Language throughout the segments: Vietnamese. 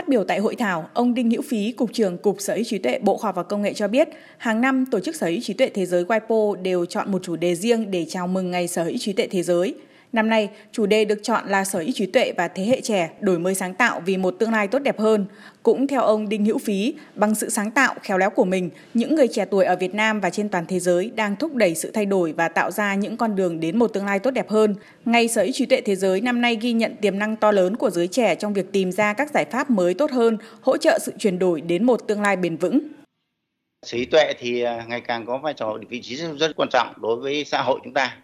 Phát biểu tại hội thảo, ông Đinh Hữu Phí, Cục trưởng Cục Sở hữu trí tuệ Bộ Khoa học và Công nghệ cho biết, hàng năm Tổ chức Sở hữu trí tuệ thế giới WIPO đều chọn một chủ đề riêng để chào mừng Ngày Sở hữu trí tuệ thế giới. Năm nay, chủ đề được chọn là sở hữu trí tuệ và thế hệ trẻ đổi mới sáng tạo vì một tương lai tốt đẹp hơn. Cũng theo ông Đinh Hữu Phí, bằng sự sáng tạo, khéo léo của mình, những người trẻ tuổi ở Việt Nam và trên toàn thế giới đang thúc đẩy sự thay đổi và tạo ra những con đường đến một tương lai tốt đẹp hơn. Ngày sở hữu trí tuệ thế giới năm nay ghi nhận tiềm năng to lớn của giới trẻ trong việc tìm ra các giải pháp mới tốt hơn, hỗ trợ sự chuyển đổi đến một tương lai bền vững. Sở hữu tuệ thì à, ngày càng có vai trò vị trí rất quan trọng đối với xã hội chúng ta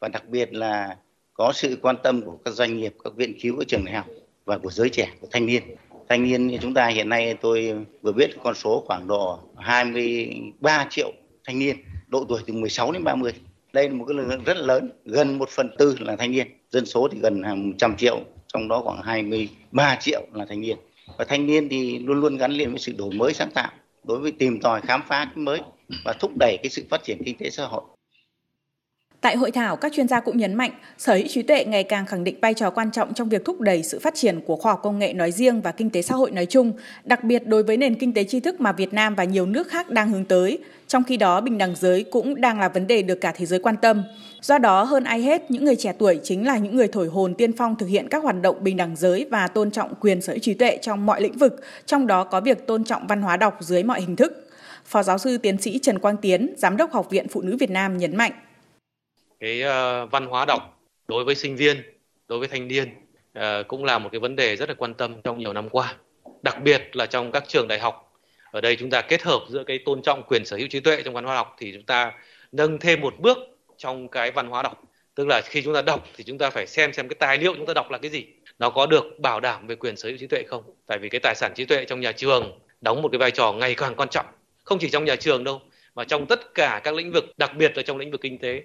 và đặc biệt là có sự quan tâm của các doanh nghiệp, các viện cứu, các trường đại học và của giới trẻ, của thanh niên. Thanh niên như chúng ta hiện nay tôi vừa biết con số khoảng độ 23 triệu thanh niên độ tuổi từ 16 đến 30. Đây là một cái lượng rất lớn, gần một phần tư là thanh niên. Dân số thì gần hàng trăm triệu, trong đó khoảng 23 triệu là thanh niên. Và thanh niên thì luôn luôn gắn liền với sự đổi mới sáng tạo, đối với tìm tòi khám phá mới và thúc đẩy cái sự phát triển kinh tế xã hội. Tại hội thảo, các chuyên gia cũng nhấn mạnh, sở hữu trí tuệ ngày càng khẳng định vai trò quan trọng trong việc thúc đẩy sự phát triển của khoa học công nghệ nói riêng và kinh tế xã hội nói chung, đặc biệt đối với nền kinh tế tri thức mà Việt Nam và nhiều nước khác đang hướng tới. Trong khi đó, bình đẳng giới cũng đang là vấn đề được cả thế giới quan tâm. Do đó, hơn ai hết, những người trẻ tuổi chính là những người thổi hồn tiên phong thực hiện các hoạt động bình đẳng giới và tôn trọng quyền sở hữu trí tuệ trong mọi lĩnh vực, trong đó có việc tôn trọng văn hóa đọc dưới mọi hình thức. Phó giáo sư tiến sĩ Trần Quang Tiến, Giám đốc Học viện Phụ nữ Việt Nam nhấn mạnh cái uh, văn hóa đọc đối với sinh viên đối với thanh niên uh, cũng là một cái vấn đề rất là quan tâm trong nhiều năm qua. Đặc biệt là trong các trường đại học. Ở đây chúng ta kết hợp giữa cái tôn trọng quyền sở hữu trí tuệ trong văn hóa đọc thì chúng ta nâng thêm một bước trong cái văn hóa đọc. Tức là khi chúng ta đọc thì chúng ta phải xem xem cái tài liệu chúng ta đọc là cái gì. Nó có được bảo đảm về quyền sở hữu trí tuệ không? Tại vì cái tài sản trí tuệ trong nhà trường đóng một cái vai trò ngày càng quan trọng. Không chỉ trong nhà trường đâu mà trong tất cả các lĩnh vực đặc biệt là trong lĩnh vực kinh tế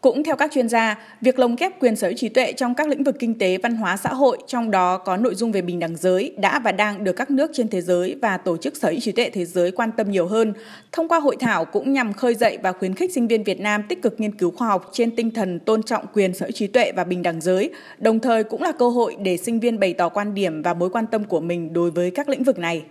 cũng theo các chuyên gia, việc lồng ghép quyền sở hữu trí tuệ trong các lĩnh vực kinh tế, văn hóa, xã hội, trong đó có nội dung về bình đẳng giới, đã và đang được các nước trên thế giới và tổ chức sở hữu trí tuệ thế giới quan tâm nhiều hơn. Thông qua hội thảo cũng nhằm khơi dậy và khuyến khích sinh viên Việt Nam tích cực nghiên cứu khoa học trên tinh thần tôn trọng quyền sở hữu trí tuệ và bình đẳng giới, đồng thời cũng là cơ hội để sinh viên bày tỏ quan điểm và mối quan tâm của mình đối với các lĩnh vực này.